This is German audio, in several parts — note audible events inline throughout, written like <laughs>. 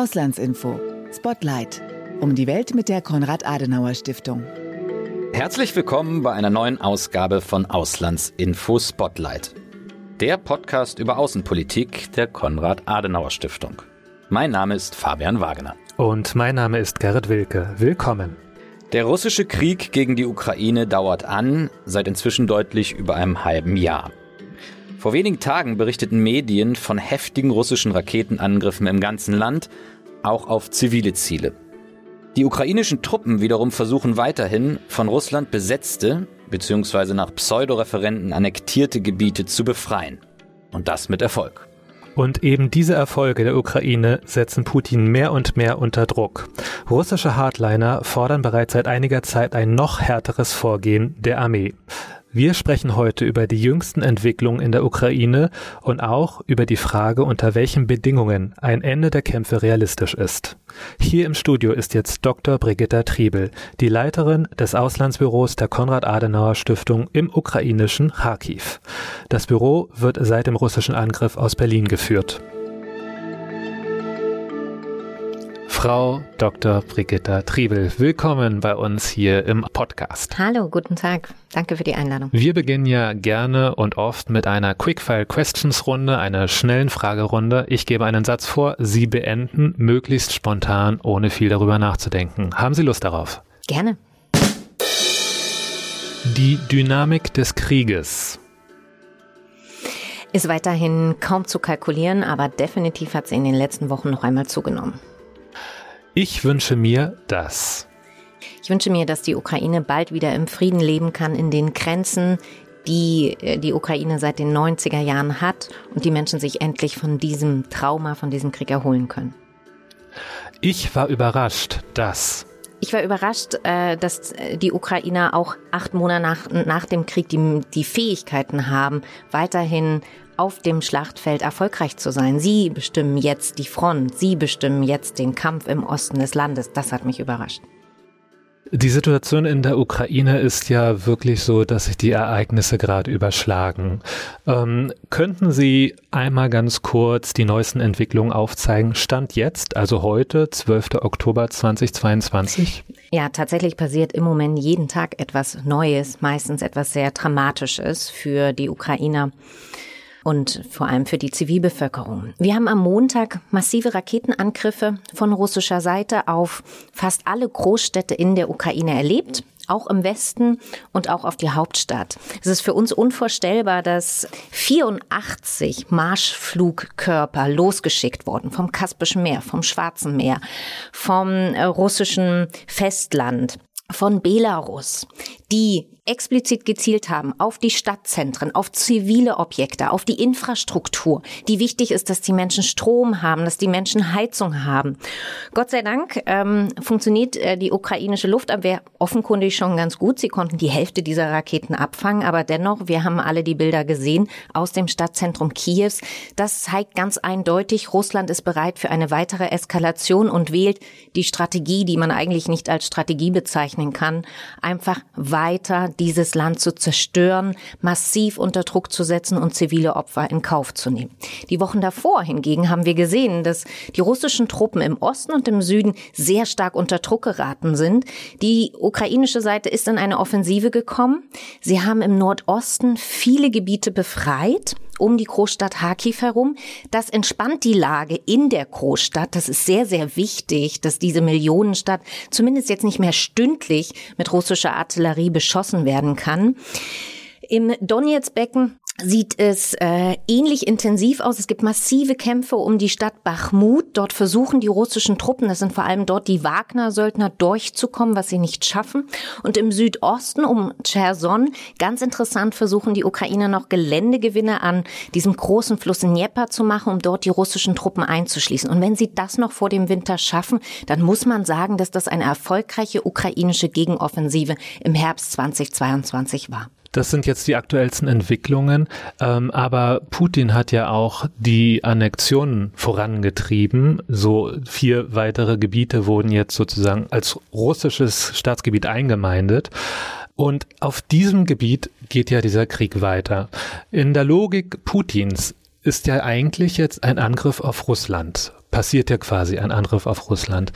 Auslandsinfo. Spotlight. Um die Welt mit der Konrad-Adenauer-Stiftung. Herzlich willkommen bei einer neuen Ausgabe von Auslandsinfo Spotlight. Der Podcast über Außenpolitik der Konrad-Adenauer-Stiftung. Mein Name ist Fabian Wagner. Und mein Name ist Gerrit Wilke. Willkommen. Der russische Krieg gegen die Ukraine dauert an, seit inzwischen deutlich über einem halben Jahr. Vor wenigen Tagen berichteten Medien von heftigen russischen Raketenangriffen im ganzen Land, auch auf zivile Ziele. Die ukrainischen Truppen wiederum versuchen weiterhin, von Russland besetzte bzw. nach Pseudoreferenten annektierte Gebiete zu befreien. Und das mit Erfolg. Und eben diese Erfolge der Ukraine setzen Putin mehr und mehr unter Druck. Russische Hardliner fordern bereits seit einiger Zeit ein noch härteres Vorgehen der Armee. Wir sprechen heute über die jüngsten Entwicklungen in der Ukraine und auch über die Frage, unter welchen Bedingungen ein Ende der Kämpfe realistisch ist. Hier im Studio ist jetzt Dr. Brigitta Triebel, die Leiterin des Auslandsbüros der Konrad-Adenauer-Stiftung im ukrainischen Kharkiv. Das Büro wird seit dem russischen Angriff aus Berlin geführt. Frau Dr. Brigitta Triebel, willkommen bei uns hier im Podcast. Hallo, guten Tag. Danke für die Einladung. Wir beginnen ja gerne und oft mit einer Quickfire Questions Runde, einer schnellen Fragerunde. Ich gebe einen Satz vor, Sie beenden möglichst spontan, ohne viel darüber nachzudenken. Haben Sie Lust darauf? Gerne. Die Dynamik des Krieges ist weiterhin kaum zu kalkulieren, aber definitiv hat sie in den letzten Wochen noch einmal zugenommen. Ich wünsche mir das. Ich wünsche mir, dass die Ukraine bald wieder im Frieden leben kann, in den Grenzen, die äh, die Ukraine seit den 90er Jahren hat und die Menschen sich endlich von diesem Trauma, von diesem Krieg erholen können. Ich war überrascht, dass ich war überrascht, äh, dass die Ukrainer auch acht Monate nach, nach dem Krieg die, die Fähigkeiten haben, weiterhin auf dem Schlachtfeld erfolgreich zu sein. Sie bestimmen jetzt die Front, sie bestimmen jetzt den Kampf im Osten des Landes. Das hat mich überrascht. Die Situation in der Ukraine ist ja wirklich so, dass sich die Ereignisse gerade überschlagen. Ähm, könnten Sie einmal ganz kurz die neuesten Entwicklungen aufzeigen? Stand jetzt, also heute, 12. Oktober 2022? Ja, tatsächlich passiert im Moment jeden Tag etwas Neues, meistens etwas sehr Dramatisches für die Ukrainer und vor allem für die Zivilbevölkerung. Wir haben am Montag massive Raketenangriffe von russischer Seite auf fast alle Großstädte in der Ukraine erlebt auch im Westen und auch auf die Hauptstadt. Es ist für uns unvorstellbar, dass 84 Marschflugkörper losgeschickt wurden vom Kaspischen Meer, vom Schwarzen Meer, vom äh, russischen Festland von Belarus, die explizit gezielt haben auf die Stadtzentren, auf zivile Objekte, auf die Infrastruktur, die wichtig ist, dass die Menschen Strom haben, dass die Menschen Heizung haben. Gott sei Dank ähm, funktioniert äh, die ukrainische Luftabwehr offenkundig schon ganz gut. Sie konnten die Hälfte dieser Raketen abfangen, aber dennoch, wir haben alle die Bilder gesehen aus dem Stadtzentrum Kiews. Das zeigt ganz eindeutig, Russland ist bereit für eine weitere Eskalation und wählt die Strategie, die man eigentlich nicht als Strategie bezeichnen kann, einfach weiter dieses Land zu zerstören, massiv unter Druck zu setzen und zivile Opfer in Kauf zu nehmen. Die Wochen davor hingegen haben wir gesehen, dass die russischen Truppen im Osten und im Süden sehr stark unter Druck geraten sind. Die ukrainische Seite ist in eine Offensive gekommen. Sie haben im Nordosten viele Gebiete befreit um die Großstadt Kharkiv herum. Das entspannt die Lage in der Großstadt. Das ist sehr, sehr wichtig, dass diese Millionenstadt zumindest jetzt nicht mehr stündlich mit russischer Artillerie beschossen werden kann. Im Donetsk-Becken sieht es äh, ähnlich intensiv aus. Es gibt massive Kämpfe um die Stadt Bachmut. Dort versuchen die russischen Truppen, das sind vor allem dort die Wagner-Söldner, durchzukommen, was sie nicht schaffen. Und im Südosten um Cherson, ganz interessant, versuchen die Ukrainer noch Geländegewinne an diesem großen Fluss Dnieper zu machen, um dort die russischen Truppen einzuschließen. Und wenn sie das noch vor dem Winter schaffen, dann muss man sagen, dass das eine erfolgreiche ukrainische Gegenoffensive im Herbst 2022 war. Das sind jetzt die aktuellsten Entwicklungen, ähm, aber Putin hat ja auch die Annexionen vorangetrieben. So vier weitere Gebiete wurden jetzt sozusagen als russisches Staatsgebiet eingemeindet. Und auf diesem Gebiet geht ja dieser Krieg weiter. In der Logik Putins ist ja eigentlich jetzt ein Angriff auf Russland. Passiert ja quasi ein Angriff auf Russland.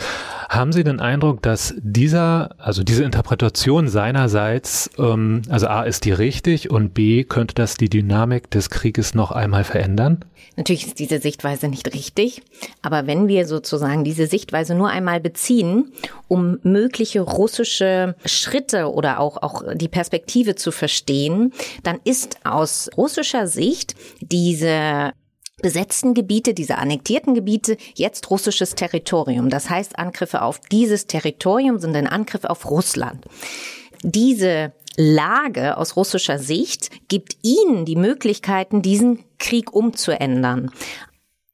Haben Sie den Eindruck, dass dieser, also diese Interpretation seinerseits, ähm, also A ist die richtig und B könnte das die Dynamik des Krieges noch einmal verändern? Natürlich ist diese Sichtweise nicht richtig, aber wenn wir sozusagen diese Sichtweise nur einmal beziehen, um mögliche russische Schritte oder auch, auch die Perspektive zu verstehen, dann ist aus russischer Sicht diese besetzten Gebiete, diese annektierten Gebiete, jetzt russisches Territorium. Das heißt, Angriffe auf dieses Territorium sind ein Angriff auf Russland. Diese Lage aus russischer Sicht gibt ihnen die Möglichkeiten, diesen Krieg umzuändern.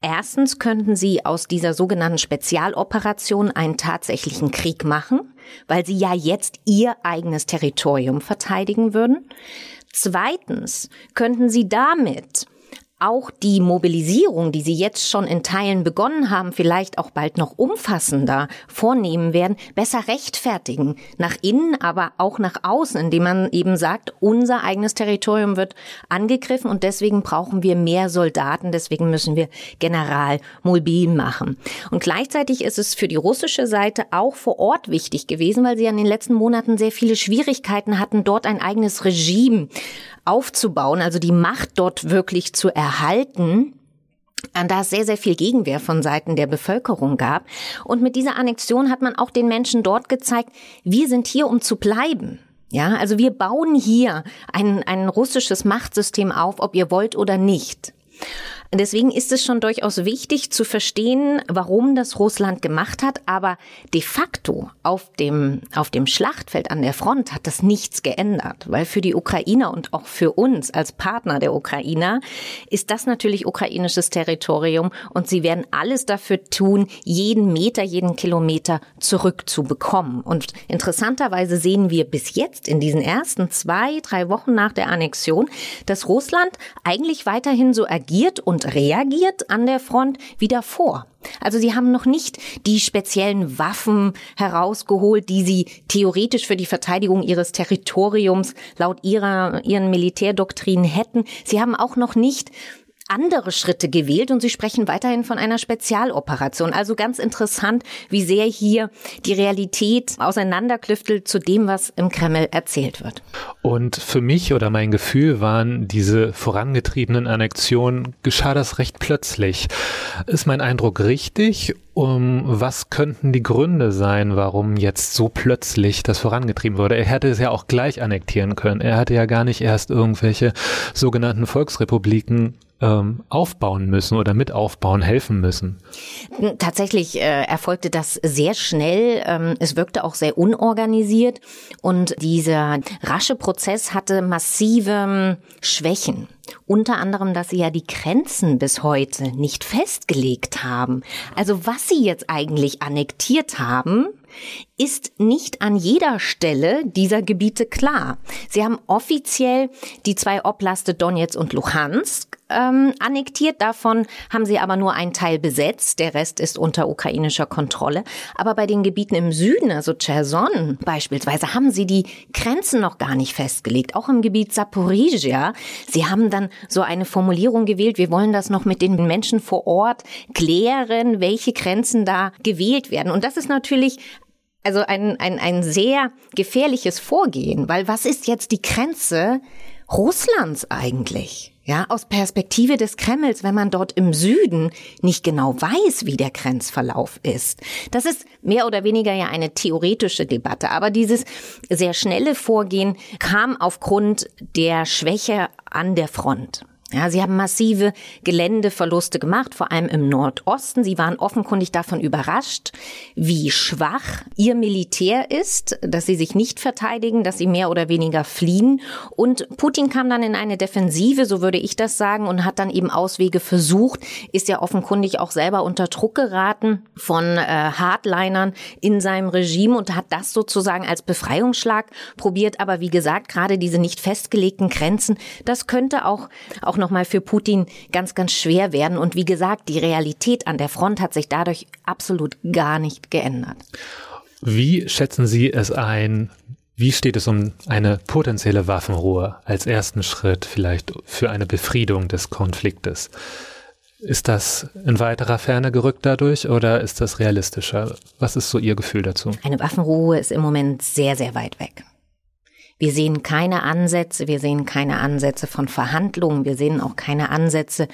Erstens könnten sie aus dieser sogenannten Spezialoperation einen tatsächlichen Krieg machen, weil sie ja jetzt ihr eigenes Territorium verteidigen würden. Zweitens könnten sie damit auch die Mobilisierung, die Sie jetzt schon in Teilen begonnen haben, vielleicht auch bald noch umfassender vornehmen werden, besser rechtfertigen. Nach innen, aber auch nach außen, indem man eben sagt, unser eigenes Territorium wird angegriffen und deswegen brauchen wir mehr Soldaten, deswegen müssen wir General mobil machen. Und gleichzeitig ist es für die russische Seite auch vor Ort wichtig gewesen, weil sie in den letzten Monaten sehr viele Schwierigkeiten hatten, dort ein eigenes Regime aufzubauen, also die Macht dort wirklich zu erhalten an da es sehr, sehr viel Gegenwehr von Seiten der Bevölkerung gab. Und mit dieser Annexion hat man auch den Menschen dort gezeigt, wir sind hier, um zu bleiben. Ja, also wir bauen hier ein, ein russisches Machtsystem auf, ob ihr wollt oder nicht. Deswegen ist es schon durchaus wichtig zu verstehen, warum das Russland gemacht hat. Aber de facto auf dem, auf dem Schlachtfeld an der Front hat das nichts geändert. Weil für die Ukrainer und auch für uns als Partner der Ukrainer ist das natürlich ukrainisches Territorium. Und sie werden alles dafür tun, jeden Meter, jeden Kilometer zurückzubekommen. Und interessanterweise sehen wir bis jetzt in diesen ersten zwei, drei Wochen nach der Annexion, dass Russland eigentlich weiterhin so agiert und und reagiert an der Front wie davor. Also sie haben noch nicht die speziellen Waffen herausgeholt, die sie theoretisch für die Verteidigung ihres Territoriums laut ihrer, ihren Militärdoktrinen hätten. Sie haben auch noch nicht andere Schritte gewählt und Sie sprechen weiterhin von einer Spezialoperation. Also ganz interessant, wie sehr hier die Realität auseinanderklüftelt zu dem, was im Kreml erzählt wird. Und für mich oder mein Gefühl waren diese vorangetriebenen Annexionen, geschah das recht plötzlich. Ist mein Eindruck richtig? Um was könnten die Gründe sein, warum jetzt so plötzlich das vorangetrieben wurde? Er hätte es ja auch gleich annektieren können. Er hatte ja gar nicht erst irgendwelche sogenannten Volksrepubliken ähm, aufbauen müssen oder mit aufbauen, helfen müssen? Tatsächlich äh, erfolgte das sehr schnell. Ähm, es wirkte auch sehr unorganisiert und dieser rasche Prozess hatte massive ähm, Schwächen. Unter anderem, dass sie ja die Grenzen bis heute nicht festgelegt haben. Also was sie jetzt eigentlich annektiert haben, ist nicht an jeder Stelle dieser Gebiete klar. Sie haben offiziell die zwei Oblaste Donetsk und Luhansk ähm, annektiert. Davon haben sie aber nur einen Teil besetzt. Der Rest ist unter ukrainischer Kontrolle. Aber bei den Gebieten im Süden, also Cherson beispielsweise, haben sie die Grenzen noch gar nicht festgelegt. Auch im Gebiet Saporizhia. Sie haben dann so eine Formulierung gewählt. Wir wollen das noch mit den Menschen vor Ort klären, welche Grenzen da gewählt werden. Und das ist natürlich also ein, ein, ein sehr gefährliches Vorgehen, weil was ist jetzt die Grenze Russlands eigentlich? Ja, aus Perspektive des Kremls, wenn man dort im Süden nicht genau weiß, wie der Grenzverlauf ist. Das ist mehr oder weniger ja eine theoretische Debatte. Aber dieses sehr schnelle Vorgehen kam aufgrund der Schwäche an der Front. Ja, sie haben massive Geländeverluste gemacht, vor allem im Nordosten. Sie waren offenkundig davon überrascht, wie schwach ihr Militär ist, dass sie sich nicht verteidigen, dass sie mehr oder weniger fliehen. Und Putin kam dann in eine Defensive, so würde ich das sagen, und hat dann eben Auswege versucht, ist ja offenkundig auch selber unter Druck geraten von äh, Hardlinern in seinem Regime und hat das sozusagen als Befreiungsschlag probiert. Aber wie gesagt, gerade diese nicht festgelegten Grenzen, das könnte auch, auch nochmal für Putin ganz, ganz schwer werden. Und wie gesagt, die Realität an der Front hat sich dadurch absolut gar nicht geändert. Wie schätzen Sie es ein? Wie steht es um eine potenzielle Waffenruhe als ersten Schritt vielleicht für eine Befriedung des Konfliktes? Ist das in weiterer Ferne gerückt dadurch oder ist das realistischer? Was ist so Ihr Gefühl dazu? Eine Waffenruhe ist im Moment sehr, sehr weit weg. Wir sehen keine Ansätze, wir sehen keine Ansätze von Verhandlungen, wir sehen auch keine Ansätze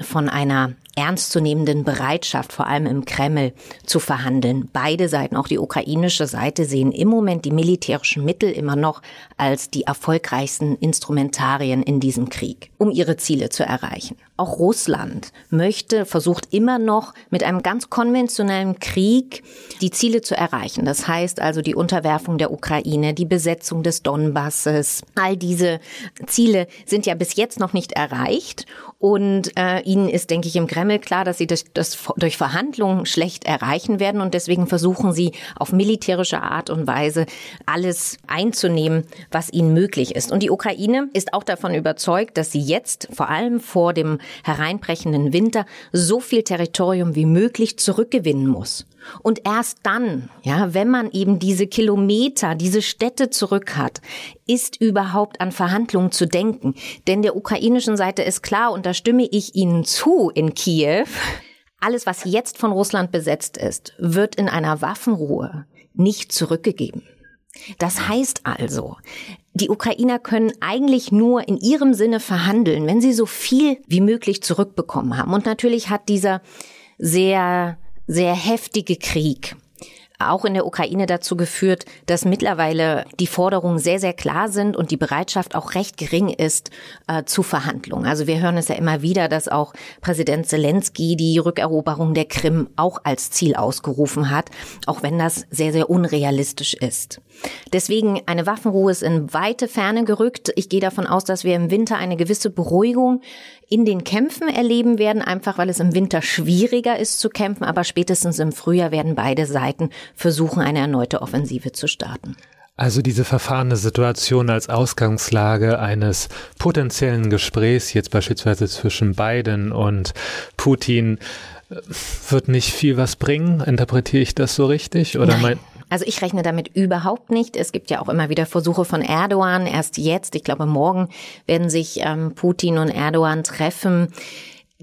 von einer ernstzunehmenden Bereitschaft, vor allem im Kreml, zu verhandeln. Beide Seiten, auch die ukrainische Seite, sehen im Moment die militärischen Mittel immer noch als die erfolgreichsten Instrumentarien in diesem Krieg, um ihre Ziele zu erreichen. Auch Russland möchte, versucht immer noch mit einem ganz konventionellen Krieg die Ziele zu erreichen. Das heißt also die Unterwerfung der Ukraine, die Besetzung des Donbasses. All diese Ziele sind ja bis jetzt noch nicht erreicht. Und äh, ihnen ist, denke ich, im Kreml klar, dass sie das, das durch Verhandlungen schlecht erreichen werden. Und deswegen versuchen sie auf militärische Art und Weise alles einzunehmen, was ihnen möglich ist. Und die Ukraine ist auch davon überzeugt, dass sie jetzt vor allem vor dem hereinbrechenden Winter so viel Territorium wie möglich zurückgewinnen muss. Und erst dann, ja, wenn man eben diese Kilometer, diese Städte zurück hat, ist überhaupt an Verhandlungen zu denken. Denn der ukrainischen Seite ist klar, und da stimme ich Ihnen zu in Kiew, alles, was jetzt von Russland besetzt ist, wird in einer Waffenruhe nicht zurückgegeben. Das heißt also, die Ukrainer können eigentlich nur in ihrem Sinne verhandeln, wenn sie so viel wie möglich zurückbekommen haben. Und natürlich hat dieser sehr sehr heftige Krieg auch in der Ukraine dazu geführt, dass mittlerweile die Forderungen sehr, sehr klar sind und die Bereitschaft auch recht gering ist äh, zu Verhandlungen. Also wir hören es ja immer wieder, dass auch Präsident Zelensky die Rückeroberung der Krim auch als Ziel ausgerufen hat, auch wenn das sehr, sehr unrealistisch ist. Deswegen eine Waffenruhe ist in weite Ferne gerückt. Ich gehe davon aus, dass wir im Winter eine gewisse Beruhigung in den Kämpfen erleben werden, einfach weil es im Winter schwieriger ist zu kämpfen, aber spätestens im Frühjahr werden beide Seiten versuchen, eine erneute Offensive zu starten. Also diese verfahrene Situation als Ausgangslage eines potenziellen Gesprächs, jetzt beispielsweise zwischen Biden und Putin, äh, wird nicht viel was bringen. Interpretiere ich das so richtig? Oder Nein. Also ich rechne damit überhaupt nicht. Es gibt ja auch immer wieder Versuche von Erdogan. Erst jetzt, ich glaube morgen, werden sich ähm, Putin und Erdogan treffen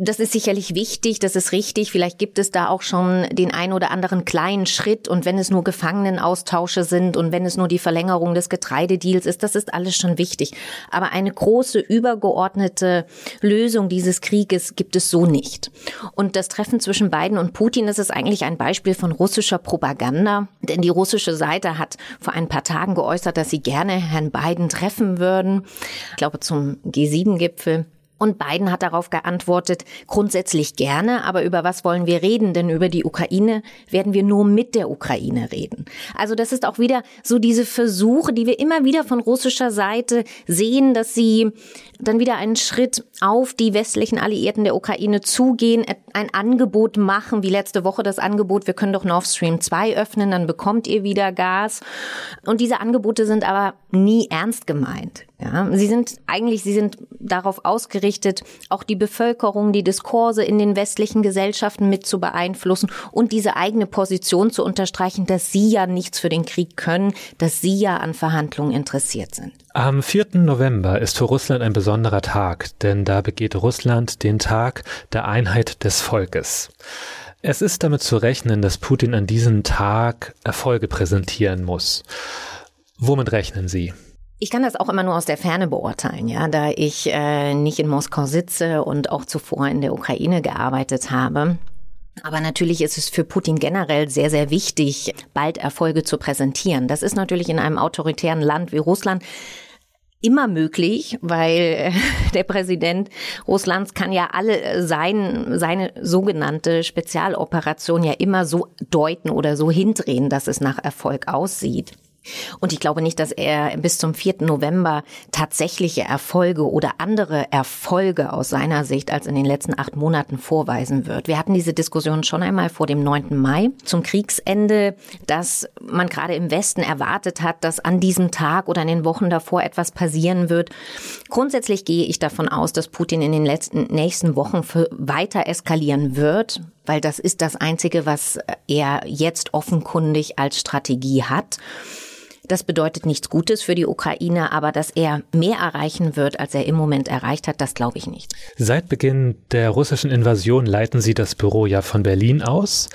das ist sicherlich wichtig, das ist richtig. Vielleicht gibt es da auch schon den ein oder anderen kleinen Schritt und wenn es nur Gefangenenaustausche sind und wenn es nur die Verlängerung des Getreidedeals ist, das ist alles schon wichtig. Aber eine große übergeordnete Lösung dieses Krieges gibt es so nicht. Und das Treffen zwischen Biden und Putin, das ist eigentlich ein Beispiel von russischer Propaganda, denn die russische Seite hat vor ein paar Tagen geäußert, dass sie gerne Herrn Biden treffen würden. Ich glaube zum G7-Gipfel. Und Biden hat darauf geantwortet, grundsätzlich gerne, aber über was wollen wir reden? Denn über die Ukraine werden wir nur mit der Ukraine reden. Also das ist auch wieder so diese Versuche, die wir immer wieder von russischer Seite sehen, dass sie dann wieder einen Schritt auf die westlichen Alliierten der Ukraine zugehen, ein Angebot machen, wie letzte Woche das Angebot, wir können doch Nord Stream 2 öffnen, dann bekommt ihr wieder Gas. Und diese Angebote sind aber nie ernst gemeint. Ja, sie sind eigentlich, sie sind darauf ausgerichtet, auch die Bevölkerung, die Diskurse in den westlichen Gesellschaften mit zu beeinflussen und diese eigene Position zu unterstreichen, dass sie ja nichts für den Krieg können, dass sie ja an Verhandlungen interessiert sind. Am 4. November ist für Russland ein besonderer Tag, denn da begeht Russland den Tag der Einheit des Volkes. Es ist damit zu rechnen, dass Putin an diesem Tag Erfolge präsentieren muss. Womit rechnen Sie? Ich kann das auch immer nur aus der Ferne beurteilen, ja, da ich äh, nicht in Moskau sitze und auch zuvor in der Ukraine gearbeitet habe. Aber natürlich ist es für Putin generell sehr, sehr wichtig, bald Erfolge zu präsentieren. Das ist natürlich in einem autoritären Land wie Russland immer möglich, weil <laughs> der Präsident Russlands kann ja alle sein, seine sogenannte Spezialoperation ja immer so deuten oder so hindrehen, dass es nach Erfolg aussieht. Und ich glaube nicht, dass er bis zum 4. November tatsächliche Erfolge oder andere Erfolge aus seiner Sicht als in den letzten acht Monaten vorweisen wird. Wir hatten diese Diskussion schon einmal vor dem 9. Mai zum Kriegsende, dass man gerade im Westen erwartet hat, dass an diesem Tag oder in den Wochen davor etwas passieren wird. Grundsätzlich gehe ich davon aus, dass Putin in den letzten, nächsten Wochen weiter eskalieren wird weil das ist das Einzige, was er jetzt offenkundig als Strategie hat. Das bedeutet nichts Gutes für die Ukraine, aber dass er mehr erreichen wird, als er im Moment erreicht hat, das glaube ich nicht. Seit Beginn der russischen Invasion leiten Sie das Büro ja von Berlin aus.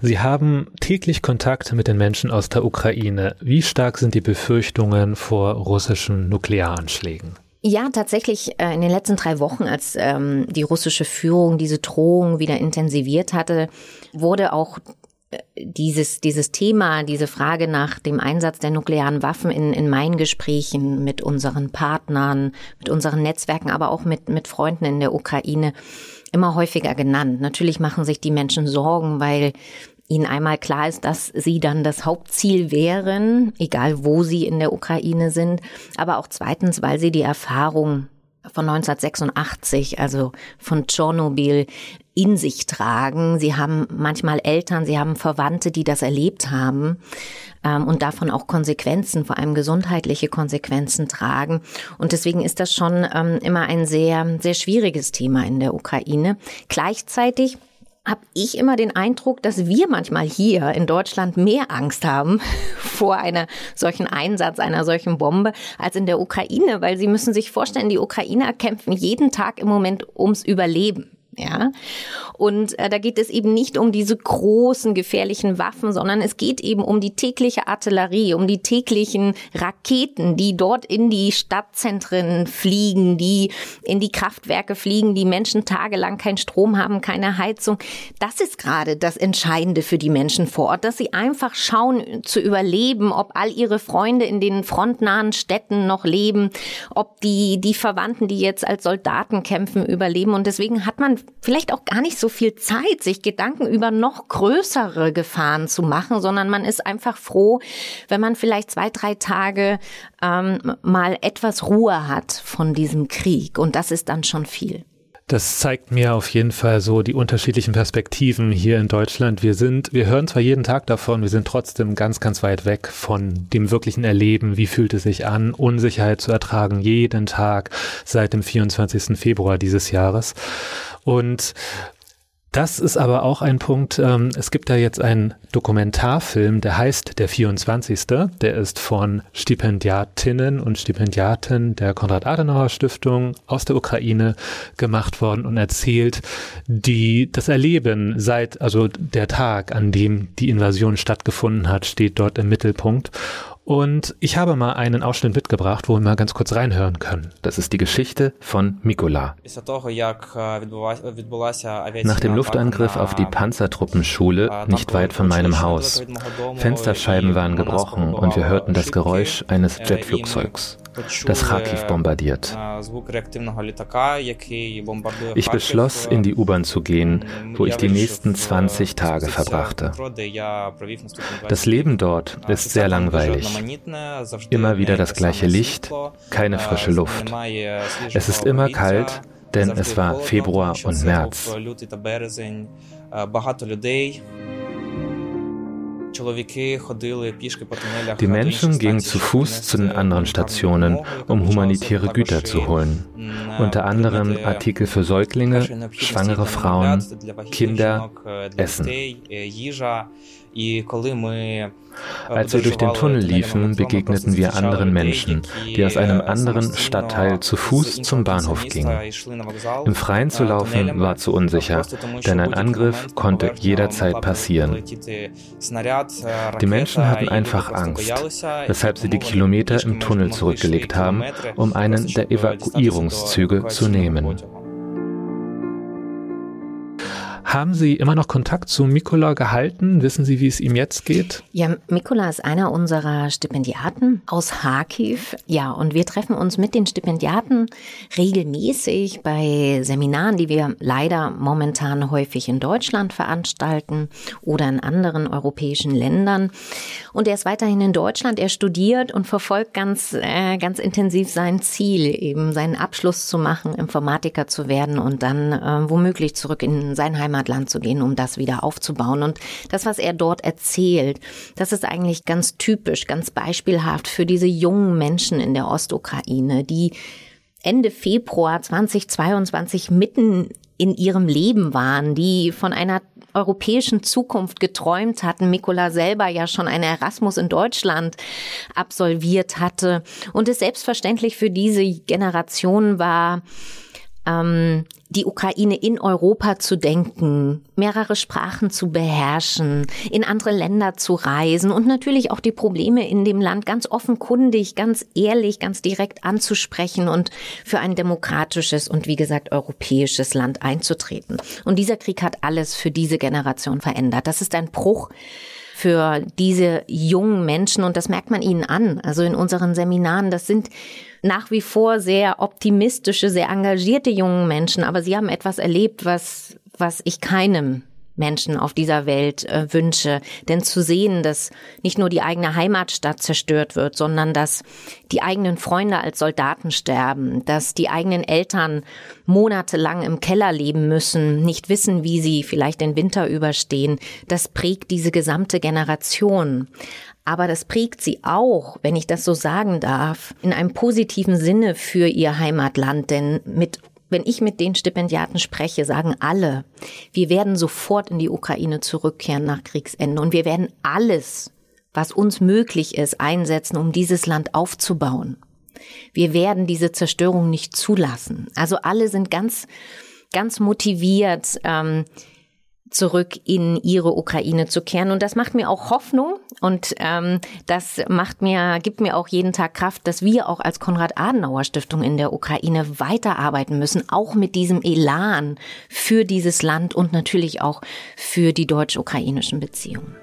Sie haben täglich Kontakt mit den Menschen aus der Ukraine. Wie stark sind die Befürchtungen vor russischen Nuklearanschlägen? Ja, tatsächlich äh, in den letzten drei Wochen, als ähm, die russische Führung diese Drohung wieder intensiviert hatte, wurde auch dieses, dieses Thema, diese Frage nach dem Einsatz der nuklearen Waffen in, in meinen Gesprächen mit unseren Partnern, mit unseren Netzwerken, aber auch mit, mit Freunden in der Ukraine immer häufiger genannt. Natürlich machen sich die Menschen Sorgen, weil ihnen einmal klar ist, dass sie dann das Hauptziel wären, egal wo sie in der Ukraine sind, aber auch zweitens, weil sie die Erfahrung von 1986, also von Tschernobyl, in sich tragen. Sie haben manchmal Eltern, sie haben Verwandte, die das erlebt haben ähm, und davon auch Konsequenzen, vor allem gesundheitliche Konsequenzen tragen. Und deswegen ist das schon ähm, immer ein sehr, sehr schwieriges Thema in der Ukraine. Gleichzeitig habe ich immer den Eindruck, dass wir manchmal hier in Deutschland mehr Angst haben <laughs> vor einer solchen Einsatz, einer solchen Bombe, als in der Ukraine, weil Sie müssen sich vorstellen, die Ukrainer kämpfen jeden Tag im Moment ums Überleben. Ja, und äh, da geht es eben nicht um diese großen gefährlichen Waffen, sondern es geht eben um die tägliche Artillerie, um die täglichen Raketen, die dort in die Stadtzentren fliegen, die in die Kraftwerke fliegen, die Menschen tagelang keinen Strom haben, keine Heizung. Das ist gerade das Entscheidende für die Menschen vor Ort, dass sie einfach schauen zu überleben, ob all ihre Freunde in den frontnahen Städten noch leben, ob die die Verwandten, die jetzt als Soldaten kämpfen, überleben. Und deswegen hat man vielleicht auch gar nicht so viel Zeit, sich Gedanken über noch größere Gefahren zu machen, sondern man ist einfach froh, wenn man vielleicht zwei, drei Tage ähm, mal etwas Ruhe hat von diesem Krieg. Und das ist dann schon viel. Das zeigt mir auf jeden Fall so die unterschiedlichen Perspektiven hier in Deutschland. Wir sind, wir hören zwar jeden Tag davon, wir sind trotzdem ganz, ganz weit weg von dem wirklichen Erleben. Wie fühlt es sich an, Unsicherheit zu ertragen, jeden Tag seit dem 24. Februar dieses Jahres. Und das ist aber auch ein Punkt, ähm, es gibt da jetzt einen Dokumentarfilm, der heißt Der 24. Der ist von Stipendiatinnen und Stipendiaten der Konrad-Adenauer-Stiftung aus der Ukraine gemacht worden und erzählt die, das Erleben seit, also der Tag, an dem die Invasion stattgefunden hat, steht dort im Mittelpunkt. Und ich habe mal einen Ausschnitt mitgebracht, wo wir mal ganz kurz reinhören können. Das ist die Geschichte von Mikola. Nach dem Luftangriff auf die Panzertruppenschule nicht weit von meinem Haus. Fensterscheiben waren gebrochen und wir hörten das Geräusch eines Jetflugzeugs das Kharkiv bombardiert. Ich beschloss, in die U-Bahn zu gehen, wo ich die nächsten 20 Tage verbrachte. Das Leben dort ist sehr langweilig. Immer wieder das gleiche Licht, keine frische Luft. Es ist immer kalt, denn es war Februar und März. Die Menschen gingen zu Fuß zu den anderen Stationen, um humanitäre Güter zu holen. Unter anderem Artikel für Säuglinge, schwangere Frauen, Kinder, Essen. Als wir durch den Tunnel liefen, begegneten wir anderen Menschen, die aus einem anderen Stadtteil zu Fuß zum Bahnhof gingen. Im Freien zu laufen war zu unsicher, denn ein Angriff konnte jederzeit passieren. Die Menschen hatten einfach Angst, weshalb sie die Kilometer im Tunnel zurückgelegt haben, um einen der Evakuierungszüge zu nehmen. Haben Sie immer noch Kontakt zu Mikola gehalten? Wissen Sie, wie es ihm jetzt geht? Ja, Mikola ist einer unserer Stipendiaten aus Kharkiv. Ja, und wir treffen uns mit den Stipendiaten regelmäßig bei Seminaren, die wir leider momentan häufig in Deutschland veranstalten oder in anderen europäischen Ländern. Und er ist weiterhin in Deutschland. Er studiert und verfolgt ganz, äh, ganz intensiv sein Ziel, eben seinen Abschluss zu machen, Informatiker zu werden und dann äh, womöglich zurück in sein Heimat Heimatland zu gehen, um das wieder aufzubauen. Und das, was er dort erzählt, das ist eigentlich ganz typisch, ganz beispielhaft für diese jungen Menschen in der Ostukraine, die Ende Februar 2022 mitten in ihrem Leben waren, die von einer europäischen Zukunft geträumt hatten. Mikola selber ja schon eine Erasmus in Deutschland absolviert hatte und es selbstverständlich für diese Generation war, ähm, die Ukraine in Europa zu denken, mehrere Sprachen zu beherrschen, in andere Länder zu reisen und natürlich auch die Probleme in dem Land ganz offenkundig, ganz ehrlich, ganz direkt anzusprechen und für ein demokratisches und wie gesagt europäisches Land einzutreten. Und dieser Krieg hat alles für diese Generation verändert. Das ist ein Bruch für diese jungen Menschen und das merkt man ihnen an. Also in unseren Seminaren, das sind nach wie vor sehr optimistische, sehr engagierte jungen Menschen, aber sie haben etwas erlebt, was, was ich keinem Menschen auf dieser Welt äh, wünsche. Denn zu sehen, dass nicht nur die eigene Heimatstadt zerstört wird, sondern dass die eigenen Freunde als Soldaten sterben, dass die eigenen Eltern monatelang im Keller leben müssen, nicht wissen, wie sie vielleicht den Winter überstehen, das prägt diese gesamte Generation. Aber das prägt sie auch, wenn ich das so sagen darf, in einem positiven Sinne für ihr Heimatland. Denn mit wenn ich mit den Stipendiaten spreche, sagen alle, wir werden sofort in die Ukraine zurückkehren nach Kriegsende und wir werden alles, was uns möglich ist, einsetzen, um dieses Land aufzubauen. Wir werden diese Zerstörung nicht zulassen. Also alle sind ganz, ganz motiviert, ähm, zurück in ihre Ukraine zu kehren. Und das macht mir auch Hoffnung und ähm, das macht mir, gibt mir auch jeden Tag Kraft, dass wir auch als Konrad-Adenauer-Stiftung in der Ukraine weiterarbeiten müssen, auch mit diesem Elan für dieses Land und natürlich auch für die deutsch-ukrainischen Beziehungen.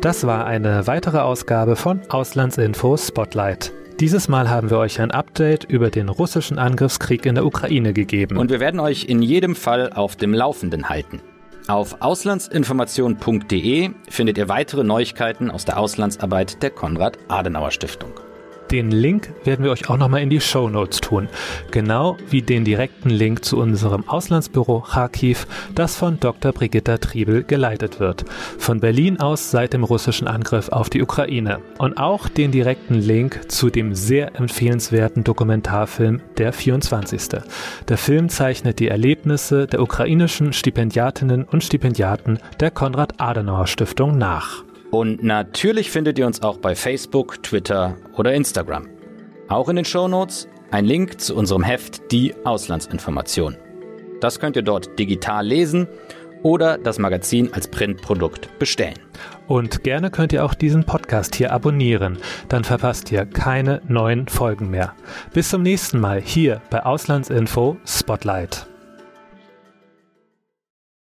Das war eine weitere Ausgabe von Auslandsinfo Spotlight. Dieses Mal haben wir euch ein Update über den russischen Angriffskrieg in der Ukraine gegeben. Und wir werden euch in jedem Fall auf dem Laufenden halten. Auf auslandsinformation.de findet ihr weitere Neuigkeiten aus der Auslandsarbeit der Konrad-Adenauer-Stiftung. Den Link werden wir euch auch nochmal in die Show Notes tun. Genau wie den direkten Link zu unserem Auslandsbüro Kharkiv, das von Dr. Brigitta Triebel geleitet wird. Von Berlin aus seit dem russischen Angriff auf die Ukraine. Und auch den direkten Link zu dem sehr empfehlenswerten Dokumentarfilm Der 24. Der Film zeichnet die Erlebnisse der ukrainischen Stipendiatinnen und Stipendiaten der Konrad-Adenauer-Stiftung nach. Und natürlich findet ihr uns auch bei Facebook, Twitter oder Instagram. Auch in den Shownotes ein Link zu unserem Heft Die Auslandsinformation. Das könnt ihr dort digital lesen oder das Magazin als Printprodukt bestellen. Und gerne könnt ihr auch diesen Podcast hier abonnieren, dann verpasst ihr keine neuen Folgen mehr. Bis zum nächsten Mal hier bei Auslandsinfo Spotlight.